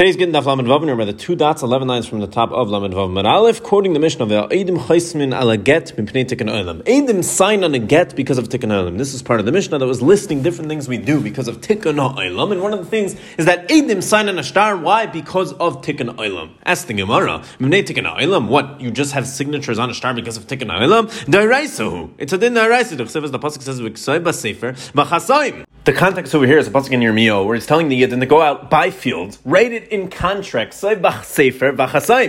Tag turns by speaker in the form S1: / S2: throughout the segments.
S1: Today's Gittin Daf Lamed Vav, remember the two dots, 11 lines from the top of Lamed Vav Mad Aleph, quoting the Mishnah of Eidim Chaismin ala get mipnei tikkun olam. Eidim sign on a get because of tikkun olam. This is part of the Mishnah that was listing different things we do because of tikkun olam, and one of the things is that Eidim sign on a star. Why? Because of tikkun olam. Ask the Gemara, mipnei tikkun olam. What? You just have signatures on a star because of tikkun olam? Dairaisahu. It's a din dairaisahu. The pasuk says v'ksoi sefer v'chasoim. The context over here is a pasuk in Yirmiyahu where he's telling the Yidden to go out, buy fields, write it in contract, sefer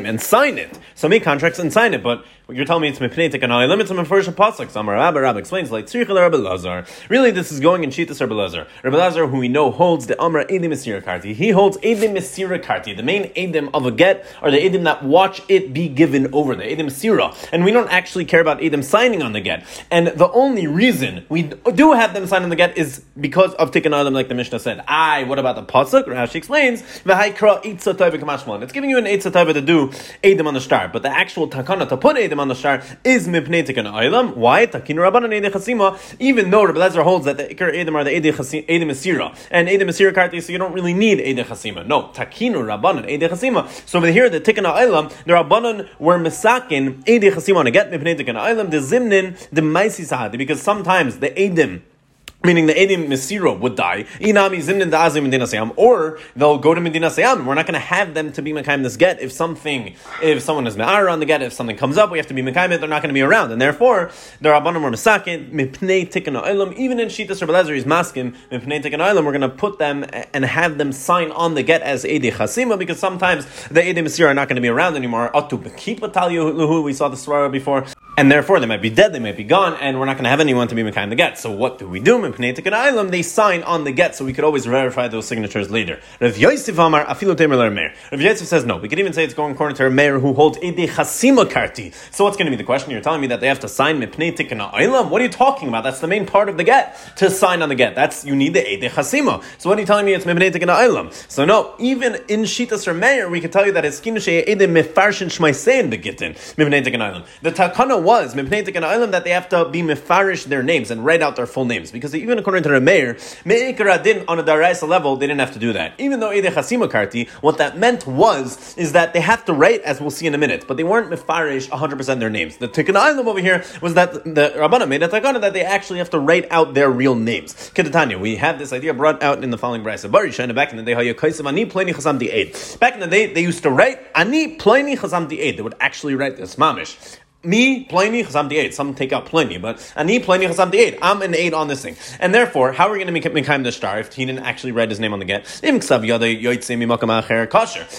S1: and sign it. So make contracts and sign it, but you're telling me it's mipneitik and I limit some first pasuk. Samar Rabbi Rabbi explains like tzrichel Rabbi Lazar. Really, this is going in Shitas Rabbi Lazar. Rabbi Lazar, who we know holds the Amra Edim Karti. He holds Edim Karti. The main Edim of a get are the Edim that watch it be given over. The Edim Sira, and we don't actually care about Edim signing on the get. And the only reason we do have them sign on the get is because of Adam, like the Mishnah said. I. What about the pasuk? Rashi explains It's giving you an Eitzah to do Edim on the star, but the actual takana to put Edim on the shar is mipnei tikkun oilam. Why? Takinu rabbanon edei chasima. Even though Rabbi Lezer holds that the ikar edim are the edei mesira and edei mesira karti, so you don't really need edei chasima. No, takinu rabbanon edei chasima. So over here, the tikkun oilam, the rabbanon were misakin edei chasima a get mipnei tikkun oilam the zimnin the maisi sahadi because sometimes the edim meaning the Edim Mesiro would die, Inami Zimnin Da'azim Medina Sayam, or they'll go to Medina Sayam. We're not going to have them to be Mekayim this get. If something, if someone is Me'ar on the get, if something comes up, we have to be Mekayim they're not going to be around. And therefore, the Rabbanim were Mesakin, Mipnei Tikkun Oilam, even in Shitas Rabbi Lezer, is Maskim, Mipnei Tikkun Oilam, we're going to put them and have them sign on the get as Edi Chasima, because sometimes the Edim Mesiro are not going to be around anymore. Atu Bekipa Tal we saw the Swara before and therefore they might be dead, they might be gone, and we're not going to have anyone to be Mekayim the get. So what do we do? They sign on the get, so we could always verify those signatures later. Rav Yosef Amar. Rav Yosef says no. We could even say it's going according to a mayor who holds Ede Chasima Karti. So what's going to be the question? You're telling me that they have to sign Mipnei Tikkun What are you talking about? That's the main part of the get to sign on the get. That's you need the Ede Chasima. So what are you telling me? It's Mipnei Tikkun So no, even in Shitas Meir, we can tell you that it's Kinushe Ede Mefarshin Shmaisein the Gittin Mipnei Tikkun The Takana was that they have to be mefarish their names and write out their full names because even according to the mayor, Me'ikaradin on a daraisa level, they didn't have to do that. Even though Ede Chasima Karti, what that meant was is that they have to write, as we'll see in a minute, but they weren't mefarish 100% their names. The Tikkun Island over here was that the Rabbana made a takana that they actually have to write out their real names. Kedatanya, we have this idea brought out in the following brisa. Back in the day, ani pleni chasam di Back in the day, they used to write Ani Pliny Chazam They would actually write this mamish. Me, Pliny, I'm the eight. Some take out Pliny, but Ani, Pliny, I'm the eight. I'm an eight on this thing. And therefore, how are we going to make Mekayim the star if he didn't actually write his name on the get?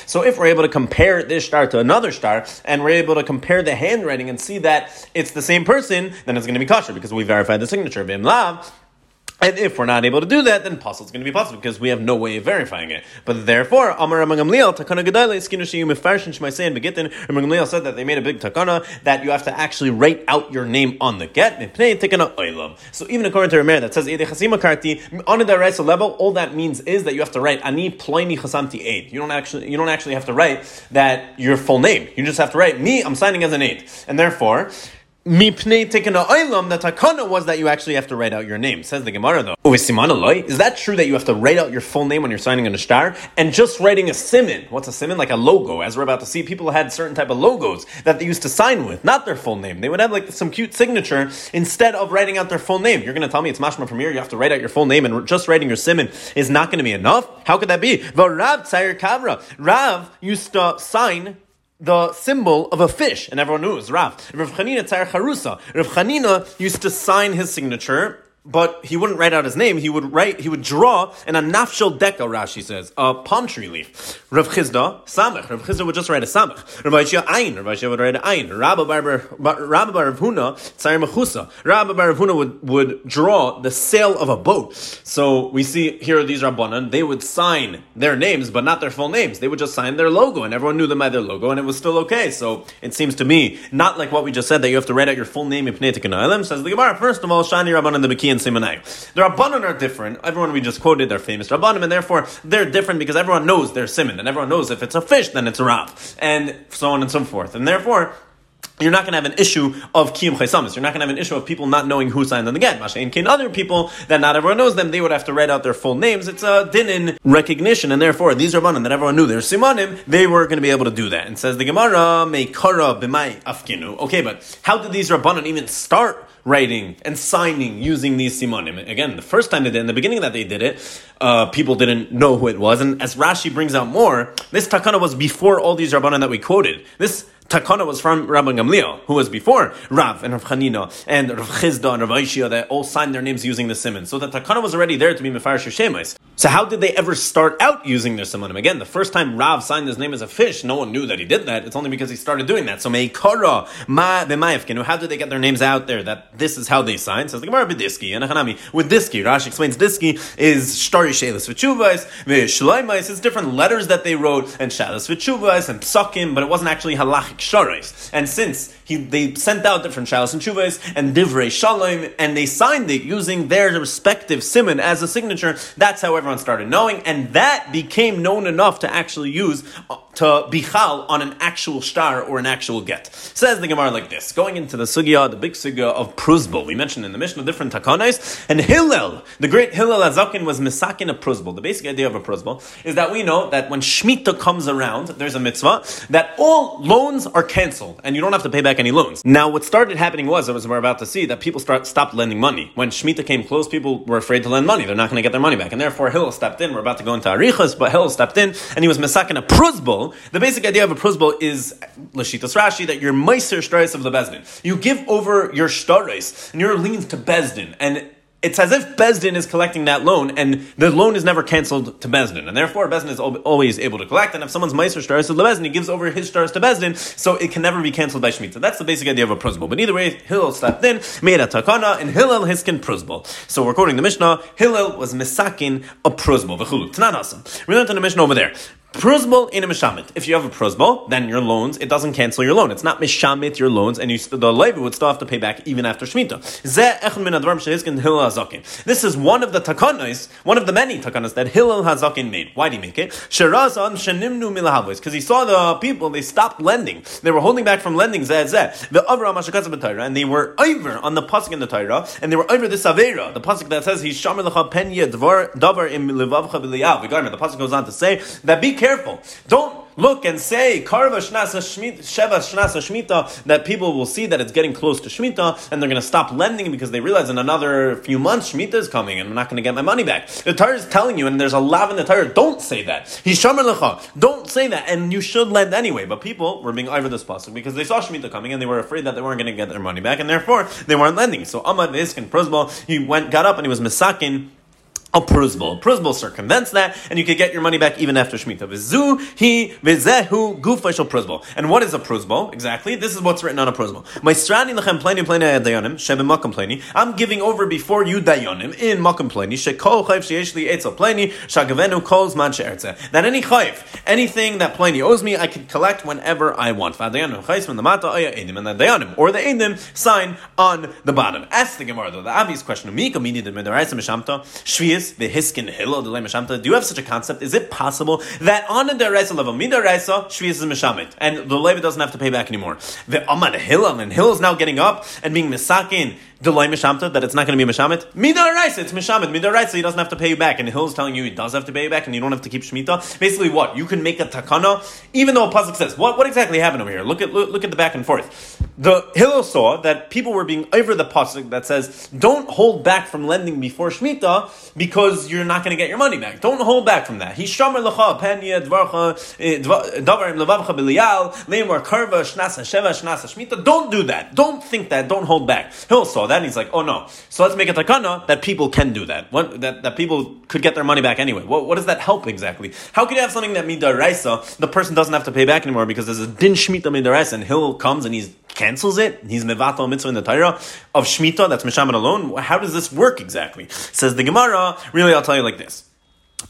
S1: So if we're able to compare this star to another star, and we're able to compare the handwriting and see that it's the same person, then it's going to be kosher because we verified the signature. Vim lav, and if we're not able to do that, then puzzle is going to be possible because we have no way of verifying it. But therefore, Amar Amagamliel, Takana Gedale, Skinushi Mefarshin Shmaisayan Begitin, Amagamliel said that they made a big takana that you have to actually write out your name on the get. So even according to Rameir that says Ede Chasima Karti, on a direct level, all that means is that you have to write Ani Ploini Chasamti Eid. You don't actually you don't actually have to write that your full name. You just have to write me, I'm signing as an aid. And therefore, Mipnei tekana oilam, the takana was that you actually have to write out your name. Says the Gemara though. Is that true that you have to write out your full name when you're signing an a star? And just writing a simon, what's a simon? Like a logo. As we're about to see, people had certain type of logos that they used to sign with, not their full name. They would have like some cute signature instead of writing out their full name. You're going to tell me it's mashma from here, you have to write out your full name and just writing your simon is not going to be enough? How could that be? The Rav Tzair Kavra. Rav used to sign the symbol of a fish, and everyone knows Rav. Rav Chanina Tzar Charusa. Rav Chanina used to sign his signature but he wouldn't write out his name. He would write, he would draw in a nafshel deka, Rashi says, a palm tree leaf. Rav Chisda, samach. Rav Chisda would just write a samach. Rav Aishia, ayin. Rav Aishia would write an ayin. Rabba bar bar Huna, tzayir mechusa. Rabba bar Huna would, would draw the sail of a boat. So we see here these Rabbanan, they would sign their names, but not their full names. They would just sign their logo, and everyone knew them by their logo, and it was still okay. So it seems to me, not like what we just said, that you have to write out your full name in Pnei says the Gemara. First of all, Shani Rabbanan the Baki and Simonai. The Rabbanon are different. Everyone we just quoted, they're famous Rabbanim, and therefore they're different because everyone knows they're Simon, and everyone knows if it's a fish, then it's a Rav, and so on and so forth. And therefore, you're not going to have an issue of kiyum chaysamis. You're not going to have an issue of people not knowing who signed on the get. Mashain kin other people that not everyone knows them, they would have to write out their full names. It's a din in recognition, and therefore these are manim that everyone knew they're simanim. They were going to be able to do that. And says the Gemara, meikara b'mai afkinu. Okay, but how did these rabbanon even start? writing and signing using these simanim. Again, the first time they did, in the beginning that they did it, uh, people didn't know who it was. And as Rashi brings out more, this takana was before all these rabbanon that we quoted. This takana was from Rabbi Gamliel, who was before Rav and Rav Chanina and Rav Chisda and Rav Aishia that all signed their names using the simon. So the takana was already there to be Mefarish Shemais. So how did they ever start out using their simonim? Again, the first time Rav signed his name as a fish, no one knew that he did that. It's only because he started doing that. So Meikara, Ma B'mayefkinu, how did they get their names out there that this is how they signed? Says the Gemara B'diski, and Hanami. With Diski, Rashi explains Diski is Shtari Shelis V'chuvais, V'shulaimais, it's different letters that they wrote, and Shalis V'chuvais, and Psakim, but it wasn't actually halachic Sharais. And since he, they sent out different Shalis and Chuvais, and Divrei Shalom, and they signed it using their respective simon as a signature, that's how everyone started knowing, and that became known enough to actually use uh, to bichal on an actual star or an actual get. Says the Gemara like this, going into the sugya, the big sugya of pruzbul. We mentioned in the Mishnah different takanais, and Hillel, the great Hillel Azakin was misakin a pruzbul. The basic idea of a pruzbul is that we know that when Shemitah comes around, there's a mitzvah that all loans are cancelled, and you don't have to pay back any loans. Now, what started happening was, as we're about to see, that people start stopped lending money. When Shemitah came close, people were afraid to lend money. They're not going to get their money back, and therefore Hill stepped in. We're about to go into Arichas, but Hill stepped in, and he was misakin a pruzbul the basic idea of a pruzbul is Lashitas Rashi that you're meiser shtaris of the Bezdin. You give over your shtaris and your liens to Bezdin, and it's as if Bezdin is collecting that loan, and the loan is never canceled to Bezdin, and therefore Bezdin is always able to collect. And if someone's meiser shtaris of the Bezdin, he gives over his shtaris to Bezdin, so it can never be canceled by Shemitah. That's the basic idea of a pruzbul. But either way, Hillel stepped in, made a takana, and Hillel hiskin pruzbul. So we're quoting the Mishnah. Hillel was misakin a pruzbul. V'chulu. Tanan We learned in the Mishnah over there. Pruzbal in a mishamit. If you have a pruzbal, then your loans, it doesn't cancel your loan. It's not mishamit your loans, and you, the labor would still have to pay back even after Shemitah. This is one of the takanas, one of the many takanas that Hillel Hazakin made. Why did he make it? Because he saw the people, they stopped lending. They were holding back from lending. The and they were over on the pasuk in the Torah, and they were over the Savera, the pasuk that says, He's Shamar Penya Davar im Levavcha The pasuk goes on to say that be careful. Don't look and say karva shnasa sheva shnasa shmita that people will see that it's getting close to shmita and they're going to stop lending because they realize in another few months shmita is coming and I'm not going to get my money back. The Torah is telling you, and there's a lav in the Torah. Don't say that. Hishamar lecha. Don't say that, and you should lend anyway. But people were being over this pasuk because they saw shmita coming and they were afraid that they weren't going to get their money back, and therefore they weren't lending. So Amad Iskin Prozbal, he went, got up, and he was misakin a pruzbal. Pruzbal circumvents that, and you could get your money back even after Shemitah. Vizu he vizehu gufashal pruzbal. And what is a pruzbal? Exactly. This is what's written on a pruzbal. My strani lechem pleni pleni dayanim shebim makam pleni. I'm giving over before you dayanim in makam pleni shekol chayv sheyeshli etzel pleni shagavenu kol zman she'ertze. That any chayv, anything that pleni owes me, I can collect whenever I want. V'adayanim chayv from the mata aya edim and the dayanim or the edim sign on the bottom. Ask the Gemara though the obvious question: Mika mini the midaraisa mishamta shviyas the hiskin hillel the Do you have such a concept? Is it possible that on a deraisa level, midaraisa shvius is mishamit, and the leva doesn't have to pay back anymore? The amad hillel and hillel is now getting up and being misakin delay mishamta that it's not going to be mishamit. Midaraisa, it's mishamit. Midaraisa, he doesn't have to pay you back, and Hill's telling you he does have to pay you back, and you don't have to keep shmita. Basically, what you can make a takana, even though a pasuk says what what exactly happened over here. Look at look, look at the back and forth. The Hill saw that people were being over the pasuk that says don't hold back from lending before shmita because you're not going to get your money back. Don't hold back from that. He shomer lecha penya dvarcha eh, davarim levavcha bilial leimor karva shnasa sheva shnasa shmita. Don't do that. Don't think that. Don't hold back. Hill saw that, and he's like, oh no. So let's make a takana that people can do that. What, that, that people could get their money back anyway. What, what does that help exactly? How can you have something that midaraisa, the person doesn't have to pay back anymore because there's a din shmita midaraisa, and Hill comes and he cancels it. He's mevato mitzvah in the Torah of shmita, that's mishaman alone. How does this work exactly? Says the Gemara, really I'll tell you like this.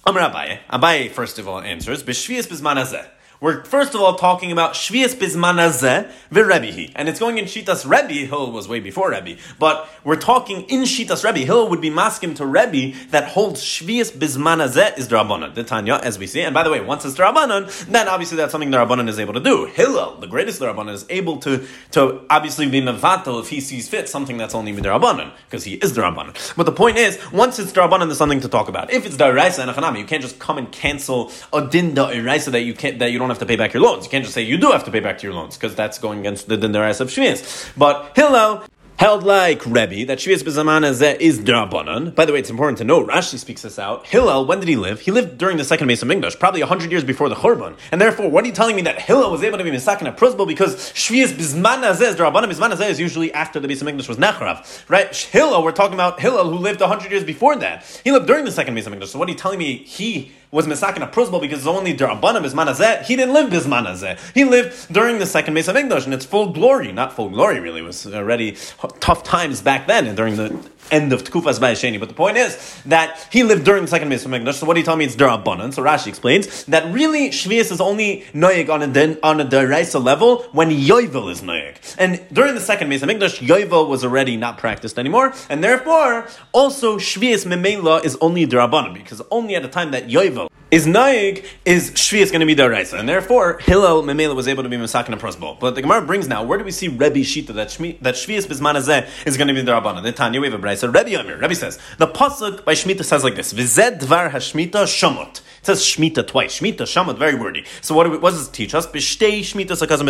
S1: Amar Abaye. Abaye, first of all, answers, B'shvias b'zman we're first of all talking about Shvias Bizmanazeh Rebbe, and it's going in Shitas Rebbe. Hill was way before Rebbe, but we're talking in Shitas Rebbe. Hill would be masking to Rebbe that holds Shvias Bizmanazeh is Drabanan, the Tanya, as we see. And by the way, once it's Drabanan, then obviously that's something the Rabbanan is able to do. Hillel, the greatest Rabbanan, is able to, to obviously be Navatal if he sees fit something that's only Midrabanan, because he is the Rabbanan. But the point is, once it's Drabanan, there's something to talk about. If it's Daraisa and Achanami, you can't just come and cancel a din Daraisa that you can't that you don't have to pay back your loans. You can't just say you do have to pay back to your loans, because that's going against the din Daraisa of Shvias. But Hillel held like Rebbe that Shvias B'Zaman is Drabanan. By the way, it's important to know, Rashi speaks this out. Hillel, when did he live? He lived during the second Mesa Mingdash, probably 100 years before the Churban. And therefore, what are you telling me that Hillel was able to be Misakin at Prusbal because Shvias B'Zman is Drabanan? B'Zman is usually after the Mesa Mingdash was Necharav. Right? Hillel, we're talking about Hillel who lived 100 years before that. He lived during the second Mesa Mingdash. So what are you telling me? He was Mesakin a Prusbal because only Darabanim is Manazeh. He didn't live Bismanazeh. He lived during the second Mesa Mingdash and it's full glory. Not full glory, really. It was already tough times back then and during the end of Tkufas Bayasheni. But the point is that he lived during the second Mesa Mingdash. So what do you tell me? It's Darabanan. So Rashi explains that really Shvias is only Noyeg on a, on a Daraisa level when Yovel is Noyeg. And during the second Mesa Mingdash, Yovel was already not practiced anymore. And therefore, also Shvias Memela is only Darabanan because only at the time that Yovel is naig is shvi is going to be daraisa, and therefore Hillel Memela was able to be masakin a prosbol. But the Gemara brings now, where do we see Rebbe Shita that shmi, that shvi is bismanazeh is going to be the darabana? The Tanya we have a brayso. Rebbe Yomir. Rebbe says the pasuk by Shmita says like this: Vized dvar hashmita shamot. It says Shmita twice. Shmita, Shamot, very wordy. So what, what does it teach us? Bishtei Shmita Sakazim.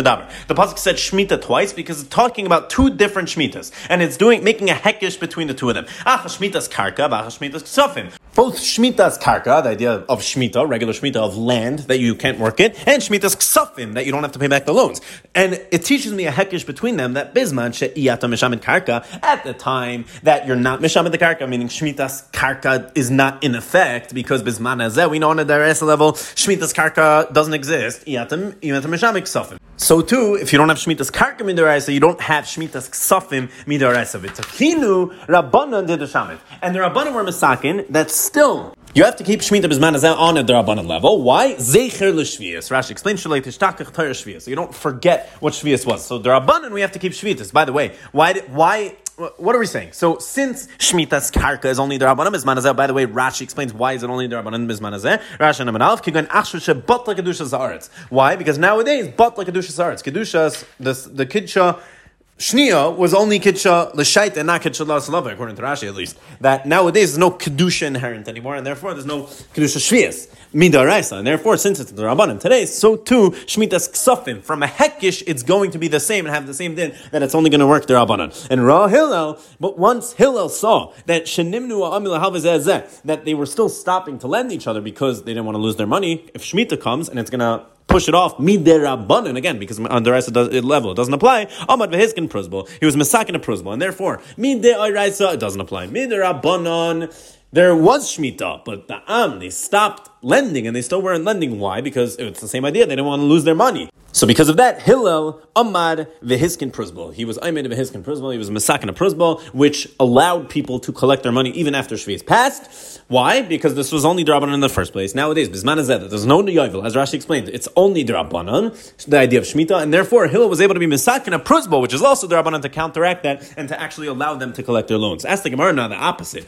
S1: The Pasuk said Shmita twice because it's talking about two different Shmitas. And it's doing, making a hekish between the two of them. Acha Shmitas Karka, Acha Shmitas Ksafim. Both Shmitas Karka, the idea of Shmita, regular Shmita of land that you can't work it, and Shmitas Ksafim, that you don't have to pay back the loans. And it teaches me a hekish between them that Bisman She'iyata Mishamid Karka, at the time that you're not Mishamid the Karka, meaning Shmitas Karka is not in effect because Bisman Azeh, we know on the Dares level, Shmitas Karka doesn't exist. So too, if you don't have Shmitas Karka Midaraisa, you don't have Shmitas Ksafim Midaraisa. V'takinu Rabbanan did the. And the Rabbanan were Masakin, that's still you have to keep Shemitah Bisman on a Darabanan level. Why? Zecher l'shvius. Rashi explains Shalei Tishtakach Torah Shvius. So you don't forget what Shvius was. So Darabanan, we have to keep Shvitas. By the way, why, why what are we saying? So since Shemitah's karka is only the Rabbanim Mizmanazeh, by the way, Rashi explains why is it only the Rabbanim Mizmanazeh. Rashi and Amalf kigan achshusha like kedusha zaaretz. Why? Because nowadays but like kedusha zaaretz. Kedusha the the kidsha Shnia was only Kidsha L'Shait and not Kidsha L'Asalava, according to Rashi at least. That nowadays there's no Kedusha inherent anymore, and therefore there's no Kedusha Shvias, Midaraisa. And therefore, since it's the Rabbanim today, so too Shmitas Ksafim. From a Hekish, it's going to be the same and have the same din, that it's only going to work the Rabbanan. And Ra Hillel, but once Hillel saw that Shenimnu that they were still stopping to lend each other because they didn't want to lose their money, if Shemitah comes and it's going to push it off miderabanan again because on the rest of the level it doesn't apply. Amad vehizkin prusbal. He was misakin a prusbal, and therefore mideraisa it doesn't apply. Miderabanan. There was shmita, but the am they stopped lending and they still weren't lending. Why? Because it's the same idea. They didn't want to lose their money. So because of that, Hillel Amad Vehiskin Prusbal. He was Aymed Vehiskin Prusbal. He was Masakin a Prusbal, which allowed people to collect their money even after Shvi's passed. Why? Because this was only Drabanan in the first place. Nowadays, Bisman Azed, there's no Yovel, as Rashi explained. It's only Drabanan, the idea of Shemitah, and therefore Hillel was able to be Masakin a Prusbal, which is also Drabanan to counteract that and to actually allow them to collect their loans. Ask the Gemara now the opposite.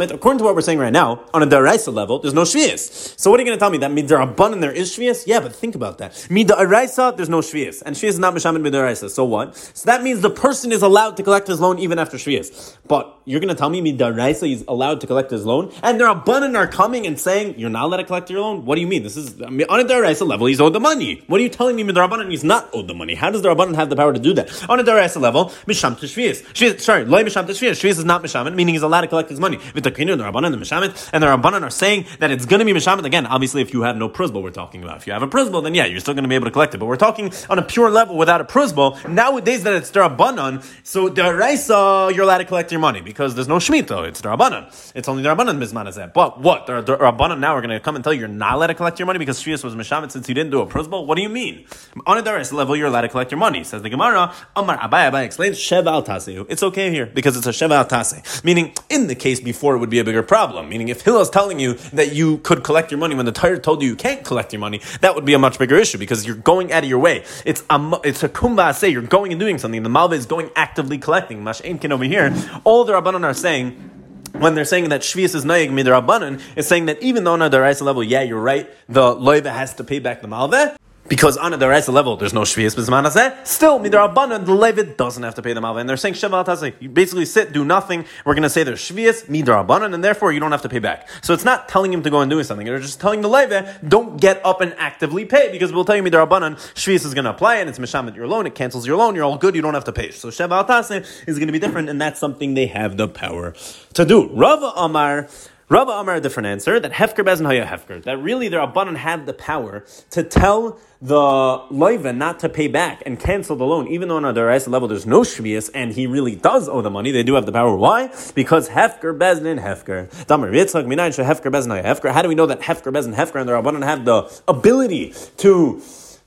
S1: According to what we're saying right now, on a Daraisa level, there's no Shvias. So what are you going to tell me? That midrabanan there is shvius? Yeah, but think about that. Midaraisa, there's no shvius. And shvius is not mishamin midaraisa. So what? So that means the person is allowed to collect his loan even after shvius. But you're going to tell me midaraisa is allowed to collect his loan? And there are the rabbanan are coming and saying, you're not allowed to collect your loan? What do you mean? This is, I mean, on a daraisa level, he's owed the money. What are you telling me midrabanan he's not owed the money? How does the rabbanan have the power to do that? On a daraisa level, misham to shvius. Sorry, loy misham to shvius. Shvius is not mishamin, meaning he's allowed to collect his money. V'takinu, the rabbanan, the mishamin, and the rabbanan are saying that it's going to be mishamin. Again, obviously, if you have no prusbal we're talking about. If you have a prusbal, then yeah, you're still going to be able to collect it. But we're talking on a pure level without a prusbal. Nowadays that it's darabanan, so daraisa you're allowed to collect your money because there's no shmita. It's darabanan. It's only darabanan mizmanazeh. But what? The darabanan now are going to come and tell you you're not allowed to collect your money because shvius was mishamet since you didn't do a prusbal. What do you mean? On a daraisa level, you're allowed to collect your money. Says the Gemara. Amar Abaye Abaye explains sheva al It's okay here because it's a sheva al Meaning, in the case before therefore it would be a bigger problem. Meaning, if Hillel is telling you that you could collect your money when the Torah told you you can't collect your money, that would be a much bigger issue because you're going out of your way. It's a, it's a kumba say, you're going and doing something. The Malva is going actively collecting. Mash'enkin over here, all the Rabbanon are saying, when they're saying that Shvius is Nayig Midrabanan, is saying that even though on a Daraisa level, yeah, you're right, the Loiva has to pay back the Malveh, because on a deraisa level there's no shvius b'zman Still, midrabanan the levit doesn't have to pay the malva, and they're saying sheval tasei. You basically sit, do nothing. We're going to say there's shvius midrabanan, and therefore you don't have to pay back. So it's not telling him to go and do something. They're just telling the levit don't get up and actively pay because we'll tell you midrabanan shvius is going to apply and it's mishamet your loan. It cancels your loan. You're all good. You don't have to pay. So sheval tasei is going to be different, and that's something they have the power to do. Rava Amar. Rava Amar a different answer that Hefker Bezin Haya Hefker that really the Rabbanon had the power to tell the loiva not to pay back and cancel the loan, even though on a deraisa level there's no shvius and he really does owe the money. They do have the power. Why? Because Hefker Bezin Hefker. Hefker Bezin Hefker. How do we know that Hefker Bezin Hefker and the Rabbanon have the ability to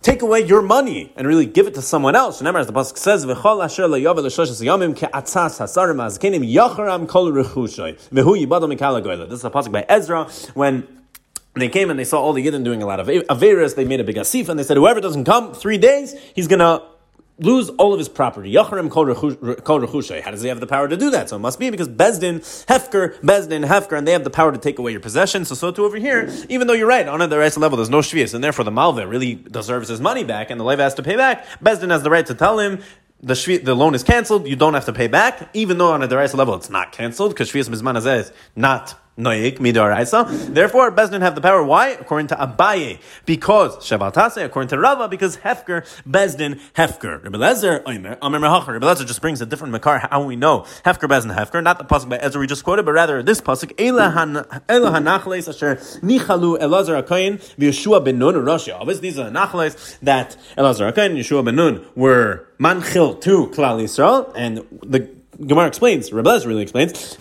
S1: take away your money and really give it to someone else. Remember, as the pasuk says, "V'chol asher le'yovel l'shoshes yamim ke'atzas hasarim azkenim yacharam kol rechushay v'hu yibadol mikala goyla." This is a pasuk by Ezra when they came and they saw all the Yidden doing a lot of Averis. They made a big asif and they said, whoever doesn't come three days, he's going to lose all of his property. Yacharim kol. How does he have the power to do that? So it must be because Bezdin, Hefker, Bezdin, Hefker, and they have the power to take away your possession. So so too over here, even though you're right, on the rest level there's no shvius, and therefore the Malva really deserves his money back, and the Leva has to pay back. Bezdin has the right to tell him the shvi, the loan is canceled, you don't have to pay back, even though on a deraisa level it's not canceled, because shvius mizman is not noyik midaraisa. Therefore, Bezdin have the power. Why? According to Abaye, because Shabbatase. According to Rava, because Hefker Bezdin Hefker. Rebbe Lezer Oimer Amer Mehachar. Rebbe Lezer just brings a different makar. How we know Hefker Bezdin Hefker, not the pasuk by Ezra we just quoted, but rather this pasuk Ela Hanachles Asher Nichalu Elazar Akayin Yeshua ben Nun Russia. Obviously, these are Nachles that Elazar Akayin Yeshua ben Nun were manchil to Klal Yisrael, and the Gemara explains, Rebbe really explains,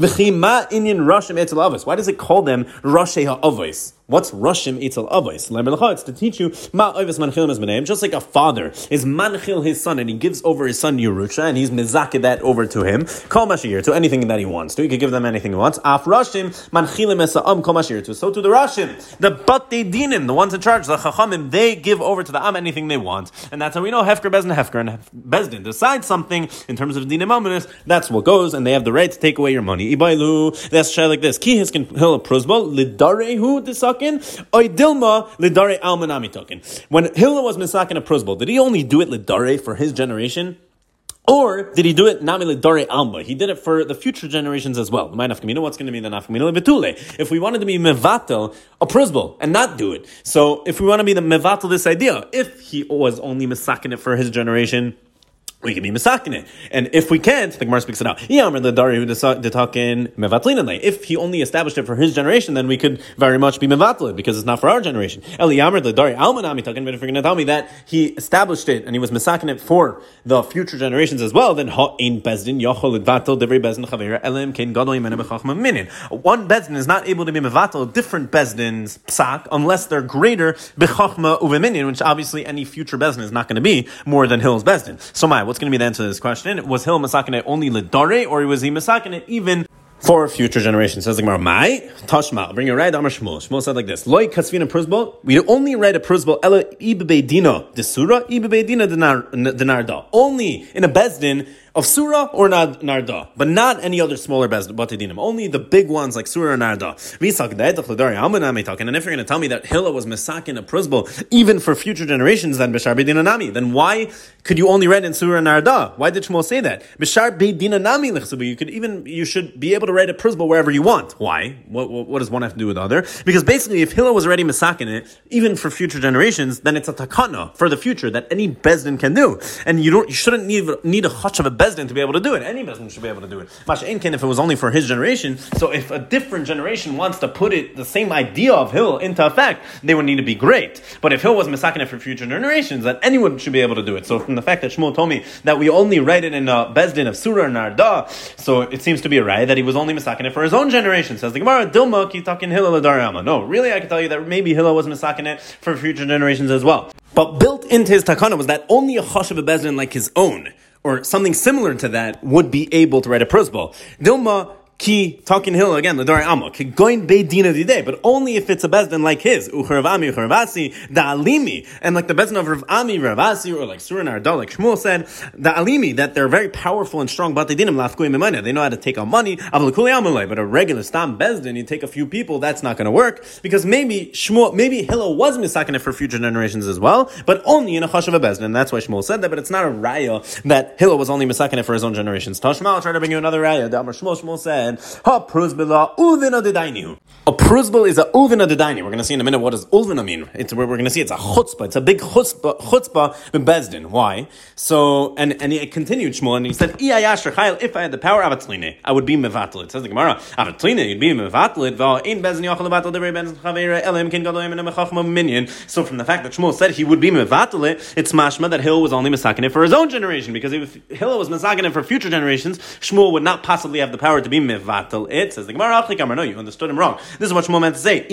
S1: Why does it call them Roshei Ha'avos? What's Roshim Itzel Avos? It's to teach you Manchil is name. Just like a father is Manchil his son and he gives over his son Yerusha and he's mizaked that over to him. Kol Mashir to anything that he wants to. He could give them anything he wants. Af Roshim Manchilim Esa'am Kol Mashir to. So to the Roshim, the Batei Dinim, the ones in charge, the Chachamim, they give over to the Am anything they want, and that's how we know Hefker Bezdin Hefker and Bezdin decide something in terms of Dinim Amonis. That's what goes, and they have the right to take away your money. Ibailu. That's like this. Ki Lidarehu Disak misakin, oidilma lidare almanami token. When Hillel was misakin a prosbol, did he only do it lidare for his generation? Or did he do it nami dare alma? He did it for the future generations as well. My nafkamina, what's going to be the nafkamina betule? If we wanted to be mevatel a prosbol and not do it, so if we want to be the mevatel this idea, if he was only misakin it for his generation, we can be misakin And if we can't, the Gemara speaks it out. If he only established it for his generation, then we could very much be mevatel because it's not for our generation. Tell me that he established it and he was misakin it for the future generations as well, then One bezdin is not able to be mevatel different bezdins psak unless they're greater bechachma which obviously any future bezdin is not going to be more than Hill's bezdin. So my what's going to be the answer to this question? Was Hill Masakane only Lidare, or was he Masakane even for future generations. Says the Gemara, "My Tashma." Bring your right. Amar Shmuel. Shmuel said like this: Loi kasvina prusbol. We only write a prusbol ela ibebe dina desura ibebe dina denarda. Only in a bezdin of Surah or Narda, but not any other smaller Batadinim. Only the big ones like Surah or Narda. And if you're going to tell me that Hilla was Mesakin a Prusbal, even for future generations, then Bishar Bedinanami, then why could you only read in Surah and Narda? Why did Shmuel say that? Bishar Bedinanami You could even, you should be able to write a Prusbal wherever you want. Why? What, what, what, does one have to do with the other? Because basically, if Hilla was already Mesakin it, even for future generations, then it's a takana for the future that any Bezdin can do. And you don't, you shouldn't need, need a hutch of a Bezdin to be able to do it. Any Bezdin should be able to do it. Masha'inkin, if it was only for his generation, so if a different generation wants to put it, the same idea of Hill into effect, they would need to be great. But if Hill was Masakin for future generations, then anyone should be able to do it. So from the fact that Shmuel told me that we only write it in a Bezdin of Surah and Narda, so it seems to be a right that he was only Masakin for his own generation. Says the Gemara, Dilma talking Hillel No, really I can tell you that maybe Hillel was Masakin for future generations as well. But built into his takana was that only a chashav bezdin like his own or something similar to that would be able to write a prosbol. Dilma ki talking hill again the amo. Ki going beidin of the day, but only if it's a bezdin like his. Ucharavasi da alimi. And like the bezdin of Rav Ami Ravasi or like Surin Ardal like Shmuel said the alimi that they're very powerful and strong but they didn't they know how to take out money. But a regular stam bezdin you take a few people that's not going to work. Because maybe Shmuel maybe Hillel was misakin for future generations as well but only in a chash of a bezdin that's why Shmuel said that but it's not a raya that Hillel was only misakin for his own generations. Tashma I'll try to bring you another raya. Amar Shmuel Shmuel said ha pruzbila uvina dedainu a pruzbel is a uvina dedainu we're going to see in a minute what does ulvina mean. It's we're going to see it's a chutzpah. It's a big chutzpah chutzpah bezdin. Why? So and and he continued Shmuel and he said if I had the power of avatlina I would be mevatel it says the Gemara avatlina you'd be mevatel it in bezdin yachal mevatel devrei bezdin chavera elim kin gadolim and mechachma minion so from the fact that Shmuel said he would be mevatel it's mashma that Hill was only misakin it for his own generation because if Hill was misakin it for future generations Shmuel would not possibly have the power to be mevatel it. Says the Gemara no you understood him wrong. This is what Shmuel meant to say.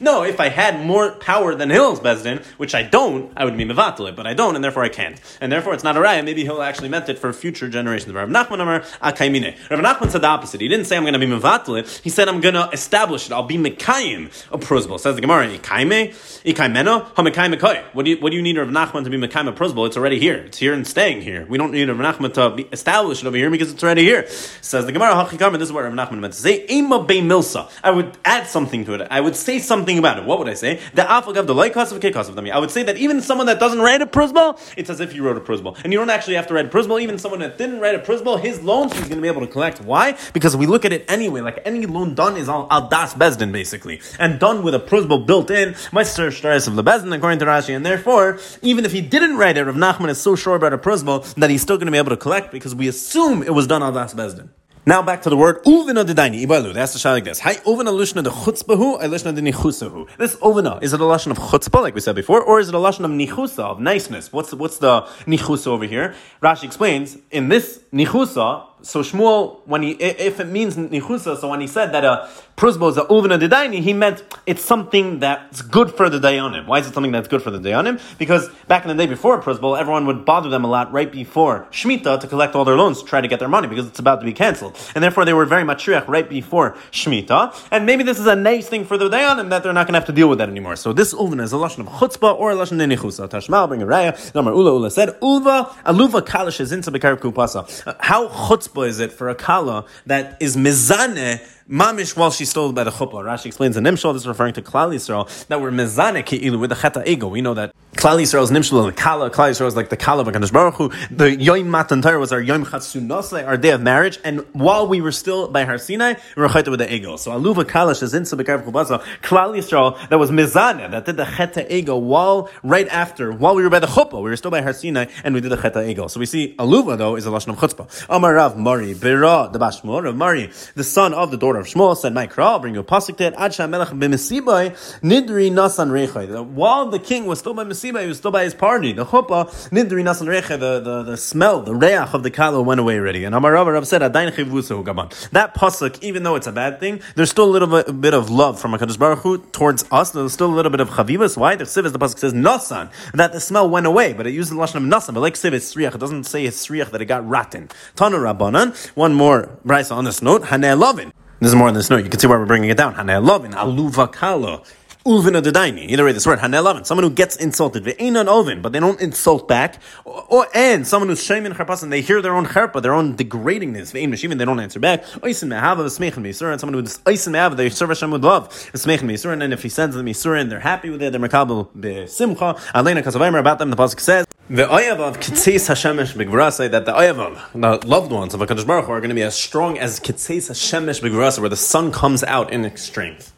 S1: No if I had more power than Hill's bezdin which I don't I would be mevatel it but I don't and therefore I can't. And therefore it's not a raya. Maybe Hill actually meant it for future generations. Rav Nachman Amar akaymine Rav Nachman said the opposite. He didn't say I'm going to be mevatel it. He said I'm going to establish it. I'll be mekayim. A prozbal says the Gemara ikayme ikaymeno hamekayim what do you what do you need Rav Nachman to be mekayim a prozbal it's already here. It's here and staying here. We don't need Rav Nachman to be established it over here because it's already here. Says the Gemara hachikam this is what Rav Nachman meant to say. Ema be milsa. I would add something to it. I would say something about it. What would I say? The afagav the like of of them I would say that even someone that doesn't write a prozbal it's as if you wrote a prozbal and you don't actually have to write a prozbal even someone that didn't write a prozbal his loans he's going to be able to collect. Why? Because we look at it anyway. Like any loan done is al, al das bezdin basically. And done with a prozbal built in Meister Shtaris of the bezdin according to Rashi. And therefore even if he didn't write it Rav Nachman is so sure about a prozbal that he's still going to be able to collect because we assume it was done al das bezdin now back to the word uvina dedaini ibalu. That's the shah like this. Hi uvina lushna de chutzpahu, I lushna de nichusahu. This uvina is it a lashon of chutzpah like we said before, or is it a lashon of nichusa of niceness? What's what's the nichusa over here? Rashi explains in this nichusa so Shmuel, when he, if it means nichusa, so when he said that a prusbo is a uvna dedaini, he meant it's something that's good for the dayanim. Why is it something that's good for the dayanim? Because back in the day before prusbo, everyone would bother them a lot right before shmita to collect all their loans, to try to get their money because it's about to be cancelled, and therefore they were very matriach right before shmita. And maybe this is a nice thing for the dayanim that they're not going to have to deal with that anymore. So this uvna is a lashon of chutzpah or a lashon of nichusa. Tashmal bring a raya. Number ula ula said uva aluva kalish is into bekar kupasa. Uh, how chutzpah is it for a kala that is mizane mamish while she's still by the chuppah? Rashi explains in Nimshal, this is referring to Klal Yisrael, that we're mizane ki'ilu with the cheta ego. We know that Klal Yisrael is Nimshal and Kala. Klal Yisrael is like the Kala of HaKadosh Baruch Hu. The Yom Matan Torah was our Yom Chatsunose, our day of marriage. And while we were still by Har Sinai, we were chayta with the ego. So Aluva Kalash is in Sabekar Kubasa. Klal Yisrael that was mizane, that did the cheta ego while, right after, while we were by the chuppah, we were still by Har Sinai, and we did the cheta ego. So we see Aluva though is a Lashon of chutzpah. Amar Rav Mari, Bira, the Bashmur, Rav Mari, the son of the daughter of Shmuel, said, My I'll bring you a pasuk to it. Ad Melech b'mesibai nidri nasan rechai. While the king was still by Mesibai, he was still by his party. The chuppah nidri nasan rechai, the, the, the smell, the reach of the kala went away already. And Amar Rav said, Adain chivusa gaban. That pasuk, even though it's a bad thing, there's still a little bit, bit of love from Hakadosh Baruch Hu towards us. There's still a little bit of chavivas. Why? The siv, the pasuk says nasan, that the smell went away, but it uses the lashon of nasan. But like siv, it's sriach. It doesn't say it's sriach that it got rotten. Tanu rabbanan. One more brisa on this note. Hanei lovin. This is more on this note. You can see why we're bringing it down. Hanei lovin aluva kala. Ulvin daini. Either way, this word hanelavin. Someone who gets insulted. Ve'enon ovin, but they don't insult back. Or, or and someone who's shaymin charpas and they hear their own cherpa, their own degradingness. Ve'en mishivin, they don't answer back. Oisin mehava v'smeichin meisur, and someone who's oisin mehava, they serve Hashem with love. V'smeichin meisur, and if he sends them meisur and they're happy with it, they're makabel be'simcha. Alena kasavaymer about them, the pasuk says. The oyav of kitzeis Hashemesh say that the oyav the loved ones of Hakadosh Baruch Hu are going to be as strong as kitzeis Hashemesh begvura, where the sun comes out in its strength.